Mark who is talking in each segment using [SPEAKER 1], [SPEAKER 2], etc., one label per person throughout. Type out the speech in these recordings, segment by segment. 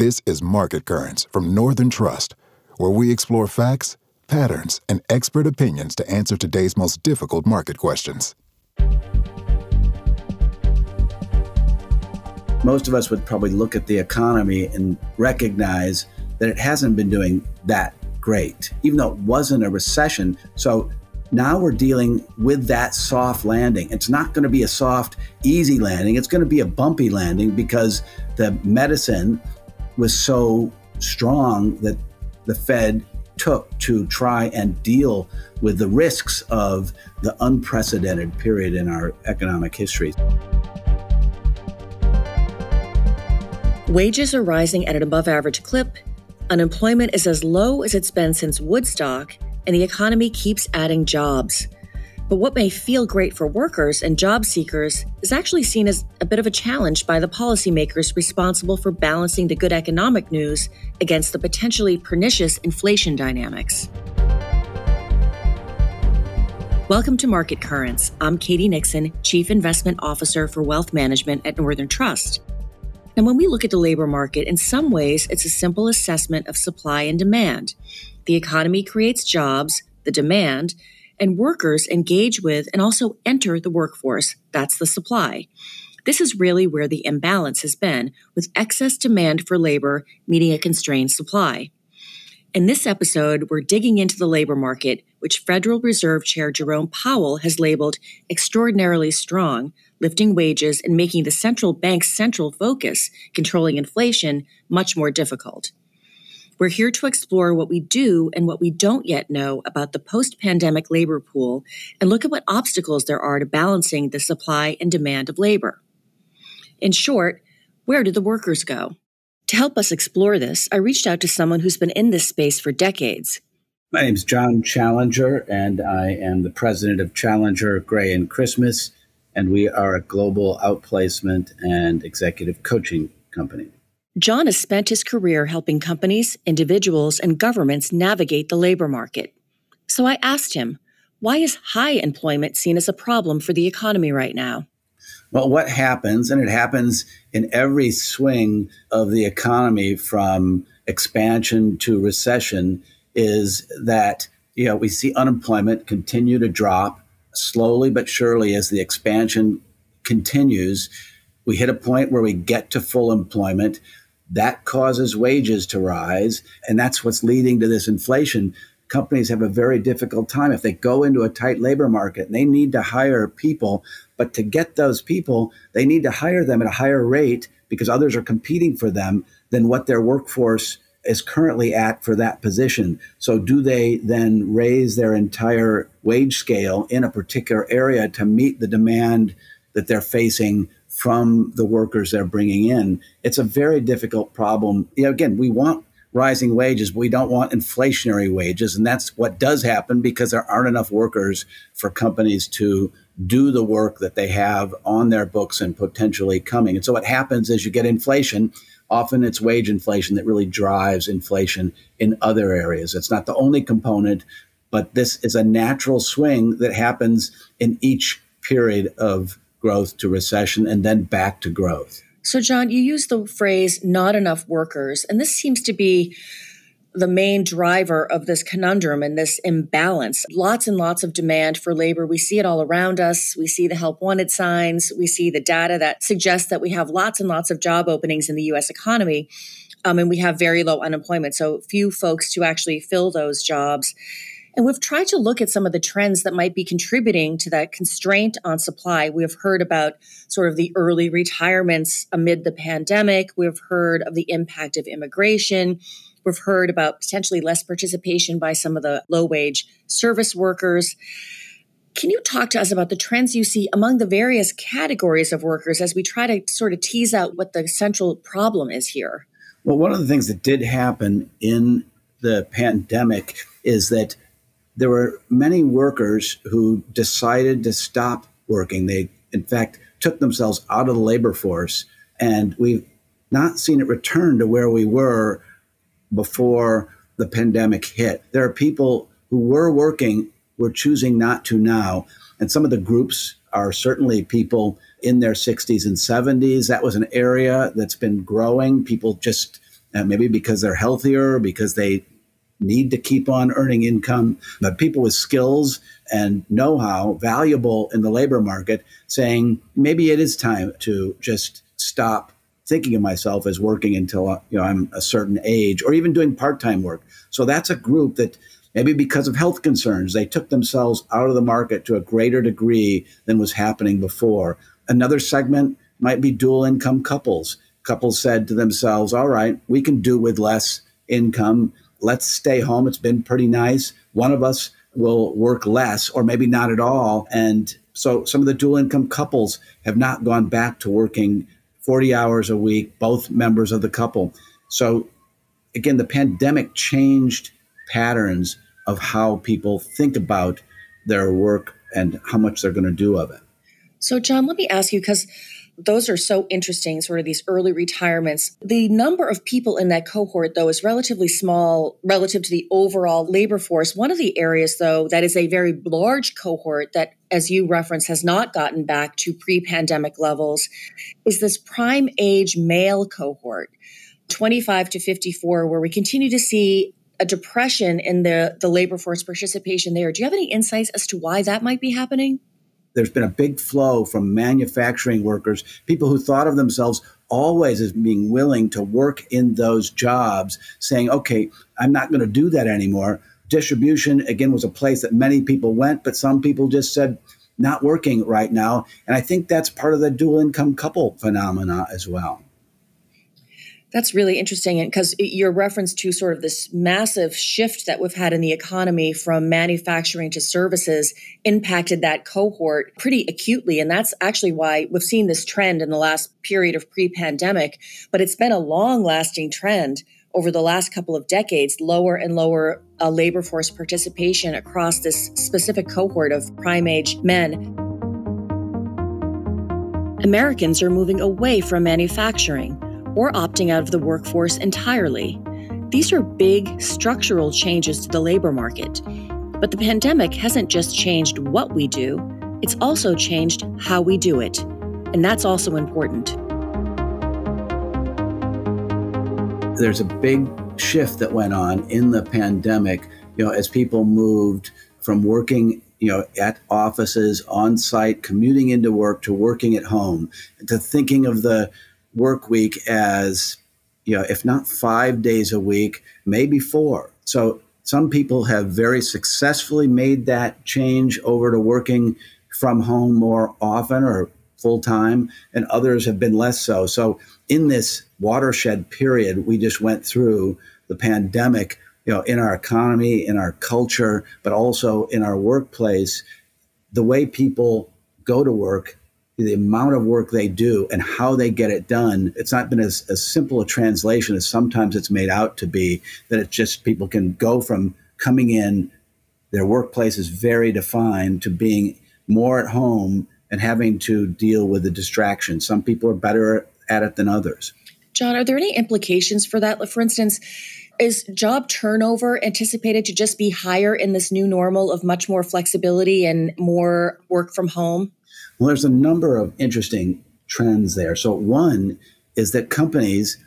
[SPEAKER 1] This is Market Currents from Northern Trust, where we explore facts, patterns, and expert opinions to answer today's most difficult market questions.
[SPEAKER 2] Most of us would probably look at the economy and recognize that it hasn't been doing that great, even though it wasn't a recession. So now we're dealing with that soft landing. It's not going to be a soft, easy landing. It's going to be a bumpy landing because the medicine was so strong that the Fed took to try and deal with the risks of the unprecedented period in our economic history.
[SPEAKER 3] Wages are rising at an above average clip, unemployment is as low as it's been since Woodstock, and the economy keeps adding jobs. But what may feel great for workers and job seekers is actually seen as a bit of a challenge by the policymakers responsible for balancing the good economic news against the potentially pernicious inflation dynamics. Welcome to Market Currents. I'm Katie Nixon, Chief Investment Officer for Wealth Management at Northern Trust. And when we look at the labor market, in some ways, it's a simple assessment of supply and demand. The economy creates jobs, the demand, and workers engage with and also enter the workforce. That's the supply. This is really where the imbalance has been, with excess demand for labor meeting a constrained supply. In this episode, we're digging into the labor market, which Federal Reserve Chair Jerome Powell has labeled extraordinarily strong, lifting wages and making the central bank's central focus, controlling inflation, much more difficult. We're here to explore what we do and what we don't yet know about the post pandemic labor pool and look at what obstacles there are to balancing the supply and demand of labor. In short, where do the workers go? To help us explore this, I reached out to someone who's been in this space for decades.
[SPEAKER 2] My name is John Challenger, and I am the president of Challenger Gray and Christmas, and we are a global outplacement and executive coaching company.
[SPEAKER 3] John has spent his career helping companies, individuals, and governments navigate the labor market. So I asked him, why is high employment seen as a problem for the economy right now?
[SPEAKER 2] Well, what happens, and it happens in every swing of the economy from expansion to recession, is that you know we see unemployment continue to drop slowly but surely as the expansion continues. We hit a point where we get to full employment. That causes wages to rise, and that's what's leading to this inflation. Companies have a very difficult time if they go into a tight labor market they need to hire people, but to get those people, they need to hire them at a higher rate because others are competing for them than what their workforce is currently at for that position. So, do they then raise their entire wage scale in a particular area to meet the demand that they're facing from the workers they're bringing in. It's a very difficult problem. You know, again, we want rising wages, but we don't want inflationary wages. And that's what does happen because there aren't enough workers for companies to do the work that they have on their books and potentially coming. And so what happens is you get inflation. Often it's wage inflation that really drives inflation in other areas. It's not the only component, but this is a natural swing that happens in each period of growth to recession and then back to growth.
[SPEAKER 3] So, John, you use the phrase not enough workers, and this seems to be the main driver of this conundrum and this imbalance. Lots and lots of demand for labor. We see it all around us. We see the help wanted signs. We see the data that suggests that we have lots and lots of job openings in the US economy. Um, and we have very low unemployment. So few folks to actually fill those jobs. And we've tried to look at some of the trends that might be contributing to that constraint on supply. We have heard about sort of the early retirements amid the pandemic. We've heard of the impact of immigration. We've heard about potentially less participation by some of the low wage service workers. Can you talk to us about the trends you see among the various categories of workers as we try to sort of tease out what the central problem is here?
[SPEAKER 2] Well, one of the things that did happen in the pandemic is that there were many workers who decided to stop working. They, in fact, took themselves out of the labor force, and we've not seen it return to where we were before the pandemic hit. There are people who were working, were choosing not to now. And some of the groups are certainly people in their 60s and 70s. That was an area that's been growing. People just uh, maybe because they're healthier, because they need to keep on earning income, but people with skills and know how valuable in the labor market saying maybe it is time to just stop thinking of myself as working until you know I'm a certain age or even doing part-time work. So that's a group that maybe because of health concerns they took themselves out of the market to a greater degree than was happening before. Another segment might be dual income couples. Couples said to themselves, "All right, we can do with less income let's stay home. It's been pretty nice. One of us will work less or maybe not at all. And so some of the dual income couples have not gone back to working 40 hours a week, both members of the couple. So again, the pandemic changed patterns of how people think about their work and how much they're going to do of it.
[SPEAKER 3] So, John, let me ask you because those are so interesting, sort of these early retirements. The number of people in that cohort, though, is relatively small relative to the overall labor force. One of the areas, though, that is a very large cohort that, as you reference, has not gotten back to pre pandemic levels is this prime age male cohort, 25 to 54, where we continue to see a depression in the, the labor force participation there. Do you have any insights as to why that might be happening?
[SPEAKER 2] There's been a big flow from manufacturing workers, people who thought of themselves always as being willing to work in those jobs, saying, okay, I'm not going to do that anymore. Distribution, again, was a place that many people went, but some people just said, not working right now. And I think that's part of the dual income couple phenomena as well.
[SPEAKER 3] That's really interesting. because your reference to sort of this massive shift that we've had in the economy from manufacturing to services impacted that cohort pretty acutely. And that's actually why we've seen this trend in the last period of pre pandemic, but it's been a long lasting trend over the last couple of decades, lower and lower uh, labor force participation across this specific cohort of prime age men. Americans are moving away from manufacturing or opting out of the workforce entirely. These are big structural changes to the labor market. But the pandemic hasn't just changed what we do, it's also changed how we do it. And that's also important.
[SPEAKER 2] There's a big shift that went on in the pandemic, you know, as people moved from working you know, at offices, on site, commuting into work to working at home, to thinking of the work week as, you know, if not five days a week, maybe four. So some people have very successfully made that change over to working from home more often or full time, and others have been less so. So in this watershed period we just went through, the pandemic, you know, in our economy, in our culture, but also in our workplace, the way people go to work the amount of work they do and how they get it done, it's not been as, as simple a translation as sometimes it's made out to be, that it's just people can go from coming in, their workplace is very defined, to being more at home and having to deal with the distraction. Some people are better at it than others.
[SPEAKER 3] John, are there any implications for that? For instance, is job turnover anticipated to just be higher in this new normal of much more flexibility and more work from home?
[SPEAKER 2] Well, there's a number of interesting trends there. So, one is that companies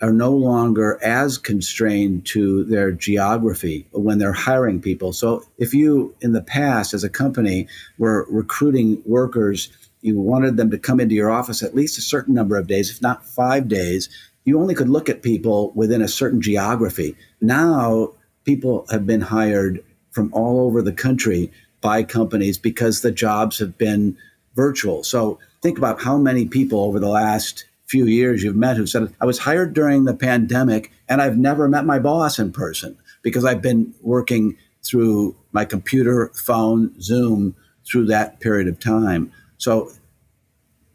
[SPEAKER 2] are no longer as constrained to their geography when they're hiring people. So, if you in the past, as a company, were recruiting workers, you wanted them to come into your office at least a certain number of days, if not five days, you only could look at people within a certain geography. Now, people have been hired from all over the country by companies because the jobs have been virtual. So think about how many people over the last few years you've met who said, I was hired during the pandemic and I've never met my boss in person because I've been working through my computer, phone, Zoom through that period of time. So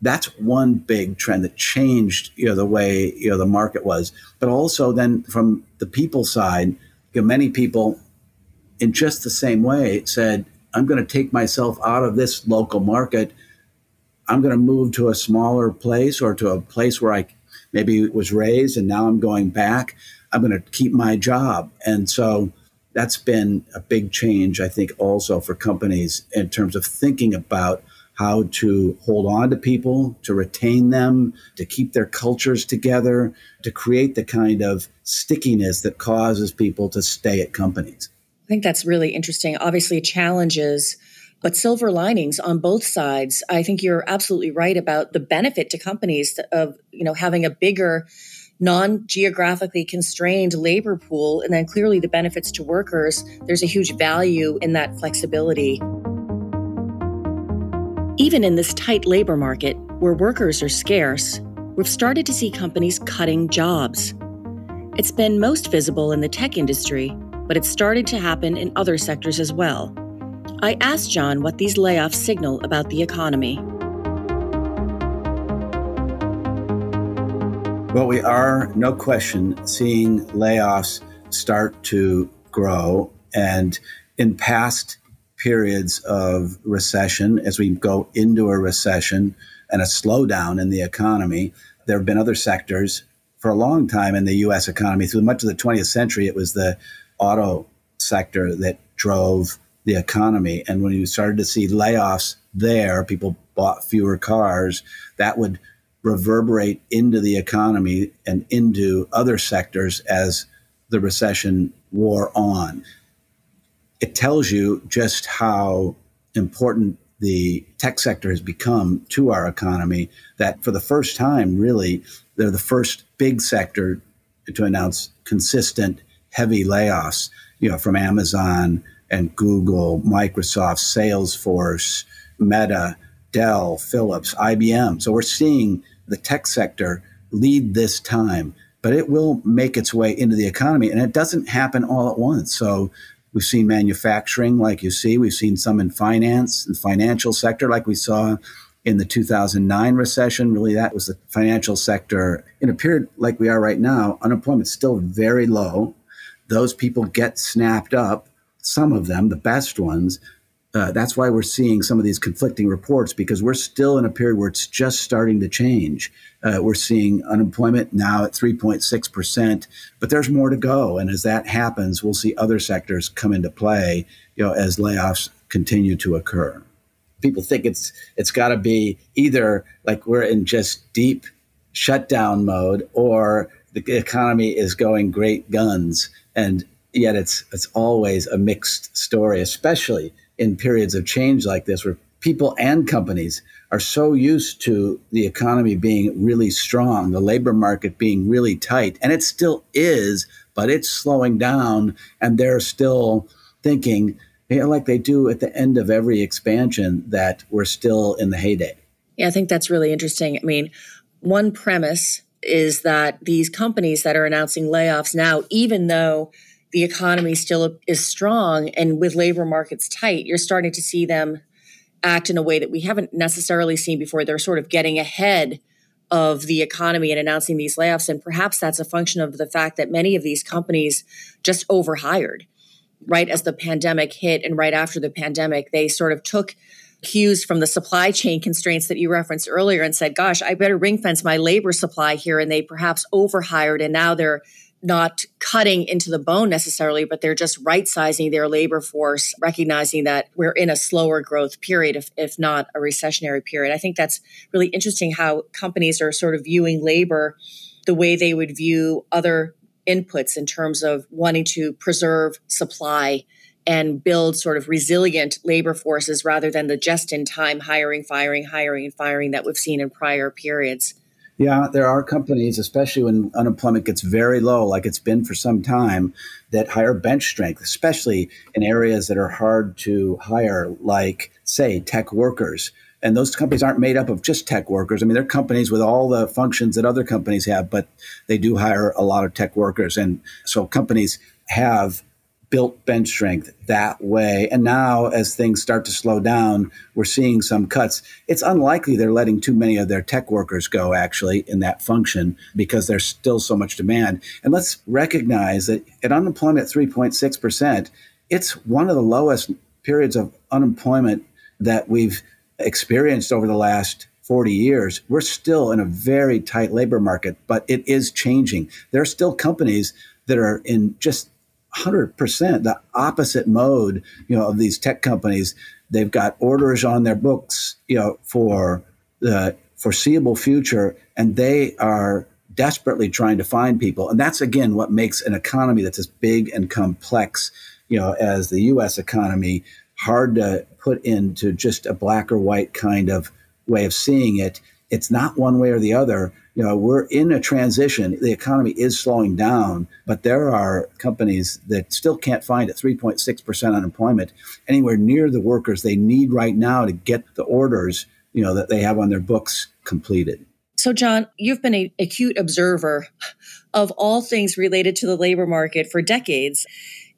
[SPEAKER 2] that's one big trend that changed you know the way you know the market was but also then from the people side you know, many people in just the same way said i'm going to take myself out of this local market I'm going to move to a smaller place or to a place where I maybe was raised and now I'm going back. I'm going to keep my job. And so that's been a big change, I think, also for companies in terms of thinking about how to hold on to people, to retain them, to keep their cultures together, to create the kind of stickiness that causes people to stay at companies.
[SPEAKER 3] I think that's really interesting. Obviously, challenges, but silver linings on both sides. I think you're absolutely right about the benefit to companies of you know having a bigger non-geographically constrained labor pool and then clearly the benefits to workers there's a huge value in that flexibility even in this tight labor market, where workers are scarce, we've started to see companies cutting jobs. It's been most visible in the tech industry, but it's started to happen in other sectors as well. I asked John what these layoffs signal about the economy.
[SPEAKER 2] Well, we are, no question, seeing layoffs start to grow. And in past periods of recession, as we go into a recession and a slowdown in the economy, there have been other sectors for a long time in the US economy. Through much of the 20th century, it was the auto sector that drove the economy. And when you started to see layoffs there, people bought fewer cars, that would reverberate into the economy and into other sectors as the recession wore on it tells you just how important the tech sector has become to our economy that for the first time really they're the first big sector to announce consistent heavy layoffs you know from amazon and google microsoft salesforce meta dell philips ibm so we're seeing the tech sector lead this time but it will make its way into the economy and it doesn't happen all at once so We've seen manufacturing, like you see. We've seen some in finance and financial sector, like we saw in the 2009 recession. Really, that was the financial sector. In a period like we are right now, unemployment's still very low. Those people get snapped up, some of them, the best ones, uh, that's why we're seeing some of these conflicting reports because we're still in a period where it's just starting to change. Uh, we're seeing unemployment now at 3.6%, but there's more to go. And as that happens, we'll see other sectors come into play, you know, as layoffs continue to occur. People think it's it's got to be either like we're in just deep shutdown mode or the economy is going great guns and yet it's it's always a mixed story especially in periods of change like this where people and companies are so used to the economy being really strong, the labor market being really tight, and it still is, but it's slowing down, and they're still thinking, you know, like they do at the end of every expansion, that we're still in the heyday.
[SPEAKER 3] Yeah, I think that's really interesting. I mean, one premise is that these companies that are announcing layoffs now, even though the economy still is strong and with labor markets tight, you're starting to see them act in a way that we haven't necessarily seen before. They're sort of getting ahead of the economy and announcing these layoffs. And perhaps that's a function of the fact that many of these companies just overhired right as the pandemic hit and right after the pandemic. They sort of took cues from the supply chain constraints that you referenced earlier and said, gosh, I better ring fence my labor supply here. And they perhaps overhired and now they're not cutting into the bone necessarily, but they're just right sizing their labor force, recognizing that we're in a slower growth period, if, if not a recessionary period. I think that's really interesting how companies are sort of viewing labor the way they would view other inputs in terms of wanting to preserve supply and build sort of resilient labor forces rather than the just in time hiring, firing, hiring, and firing that we've seen in prior periods.
[SPEAKER 2] Yeah, there are companies, especially when unemployment gets very low, like it's been for some time, that hire bench strength, especially in areas that are hard to hire, like, say, tech workers. And those companies aren't made up of just tech workers. I mean, they're companies with all the functions that other companies have, but they do hire a lot of tech workers. And so companies have built bench strength that way. And now, as things start to slow down, we're seeing some cuts. It's unlikely they're letting too many of their tech workers go, actually, in that function because there's still so much demand. And let's recognize that at unemployment at 3.6%, it's one of the lowest periods of unemployment that we've experienced over the last 40 years. We're still in a very tight labor market, but it is changing. There are still companies that are in just 100% the opposite mode you know of these tech companies they've got orders on their books, you know, for the foreseeable future, and they are desperately trying to find people. And that's again what makes an economy that's as big and complex, you know, as the U.S. economy hard to put into just a black or white kind of way of seeing it. It's not one way or the other. You know, we're in a transition. The economy is slowing down, but there are companies that still can't find a 3.6% unemployment anywhere near the workers they need right now to get the orders, you know, that they have on their books completed.
[SPEAKER 3] So, John, you've been an acute observer of all things related to the labor market for decades.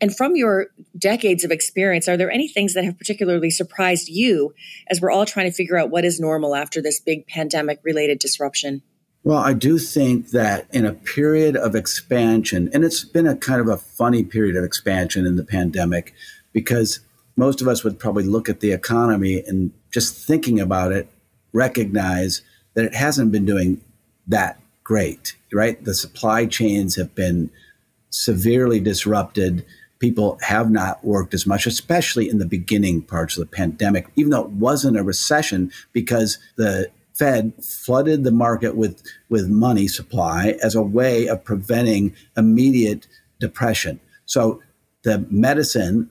[SPEAKER 3] And from your decades of experience, are there any things that have particularly surprised you as we're all trying to figure out what is normal after this big pandemic related disruption?
[SPEAKER 2] Well, I do think that in a period of expansion, and it's been a kind of a funny period of expansion in the pandemic because most of us would probably look at the economy and just thinking about it, recognize that it hasn't been doing that great, right? The supply chains have been severely disrupted. People have not worked as much, especially in the beginning parts of the pandemic, even though it wasn't a recession because the Fed flooded the market with, with money supply as a way of preventing immediate depression. So the medicine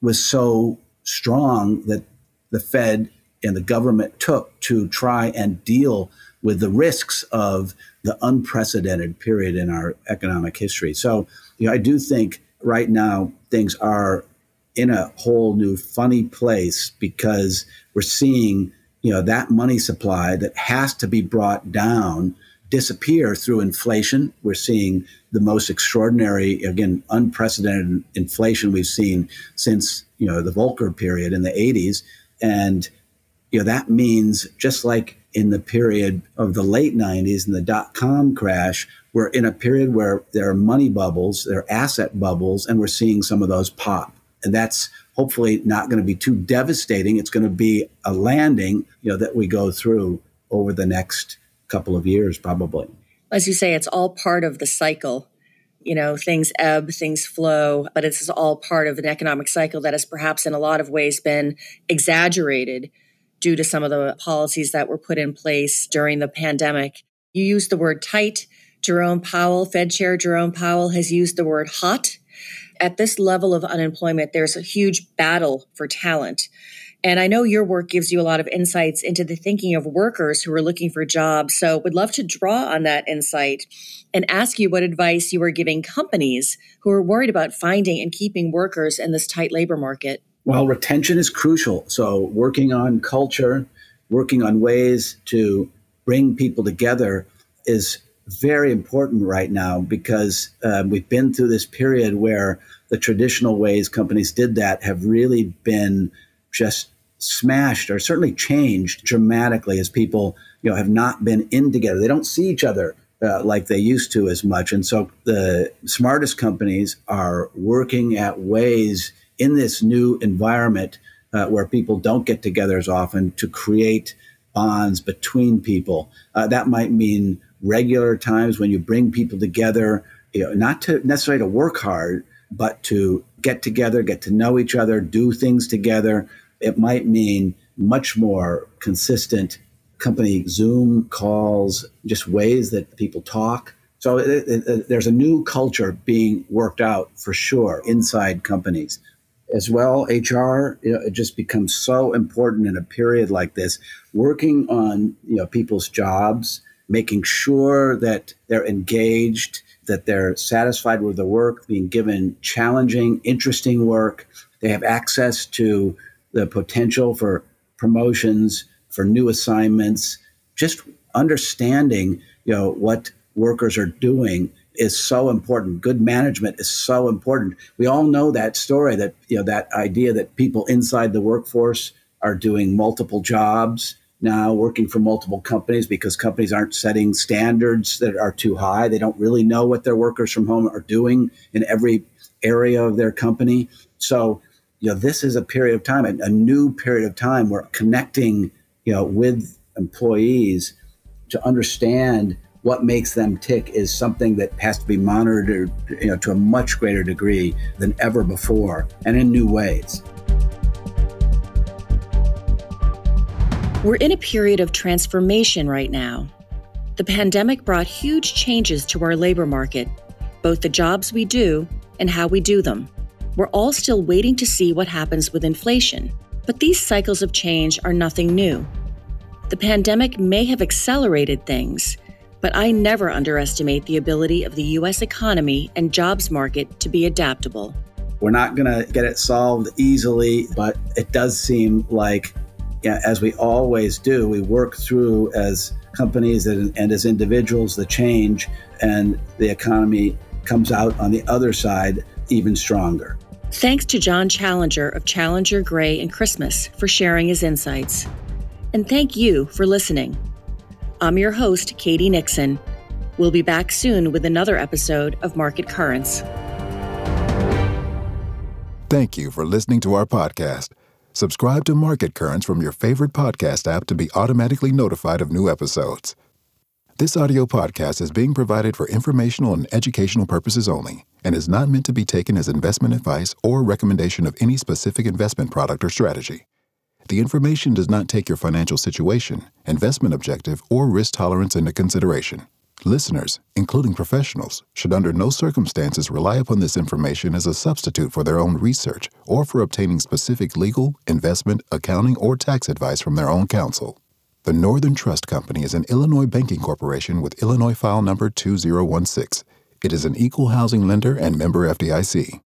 [SPEAKER 2] was so strong that the Fed and the government took to try and deal with the risks of the unprecedented period in our economic history. So, you know, I do think right now things are in a whole new funny place because we're seeing, you know, that money supply that has to be brought down disappear through inflation. We're seeing the most extraordinary, again, unprecedented inflation we've seen since, you know, the Volcker period in the 80s. And you know, that means just like in the period of the late 90s and the dot com crash, we're in a period where there are money bubbles, there are asset bubbles, and we're seeing some of those pop. And that's hopefully not going to be too devastating. It's going to be a landing, you know, that we go through over the next couple of years, probably.
[SPEAKER 3] As you say, it's all part of the cycle. You know, things ebb, things flow, but it's all part of an economic cycle that has perhaps in a lot of ways been exaggerated due to some of the policies that were put in place during the pandemic. You used the word tight. Jerome Powell, Fed Chair Jerome Powell, has used the word hot. At this level of unemployment, there's a huge battle for talent. And I know your work gives you a lot of insights into the thinking of workers who are looking for jobs. So, would love to draw on that insight and ask you what advice you are giving companies who are worried about finding and keeping workers in this tight labor market.
[SPEAKER 2] Well, retention is crucial. So, working on culture, working on ways to bring people together is very important right now because um, we've been through this period where the traditional ways companies did that have really been just smashed or certainly changed dramatically as people you know have not been in together they don't see each other uh, like they used to as much and so the smartest companies are working at ways in this new environment uh, where people don't get together as often to create bonds between people. Uh, that might mean regular times when you bring people together, you know, not to necessarily to work hard, but to get together, get to know each other, do things together. It might mean much more consistent company Zoom calls, just ways that people talk. So it, it, it, there's a new culture being worked out for sure inside companies as well. HR you know, it just becomes so important in a period like this. Working on you know people's jobs, making sure that they're engaged, that they're satisfied with the work, being given challenging, interesting work. They have access to the potential for promotions, for new assignments. Just understanding you know what workers are doing is so important. Good management is so important. We all know that story that you know that idea that people inside the workforce are doing multiple jobs now, working for multiple companies because companies aren't setting standards that are too high. They don't really know what their workers from home are doing in every area of their company. So, you know, this is a period of time, a, new period of time where connecting, you know, with employees to understand what makes them tick is something that has to be monitored you know, to a much greater degree than ever before and in new ways.
[SPEAKER 3] We're in a period of transformation right now. The pandemic brought huge changes to our labor market, both the jobs we do and how we do them. We're all still waiting to see what happens with inflation, but these cycles of change are nothing new. The pandemic may have accelerated things, but I never underestimate the ability of the U.S. economy and jobs market to be adaptable.
[SPEAKER 2] We're not going to get it solved easily, but it does seem like as we always do, we work through as companies and, and as individuals the change, and the economy comes out on the other side even stronger.
[SPEAKER 3] Thanks to John Challenger of Challenger Gray and Christmas for sharing his insights. And thank you for listening. I'm your host, Katie Nixon. We'll be back soon with another episode of Market Currents.
[SPEAKER 1] Thank you for listening to our podcast. Subscribe to Market Currents from your favorite podcast app to be automatically notified of new episodes. This audio podcast is being provided for informational and educational purposes only and is not meant to be taken as investment advice or recommendation of any specific investment product or strategy. The information does not take your financial situation, investment objective, or risk tolerance into consideration. Listeners, including professionals, should under no circumstances rely upon this information as a substitute for their own research or for obtaining specific legal, investment, accounting, or tax advice from their own counsel. The Northern Trust Company is an Illinois banking corporation with Illinois file number 2016. It is an equal housing lender and member FDIC.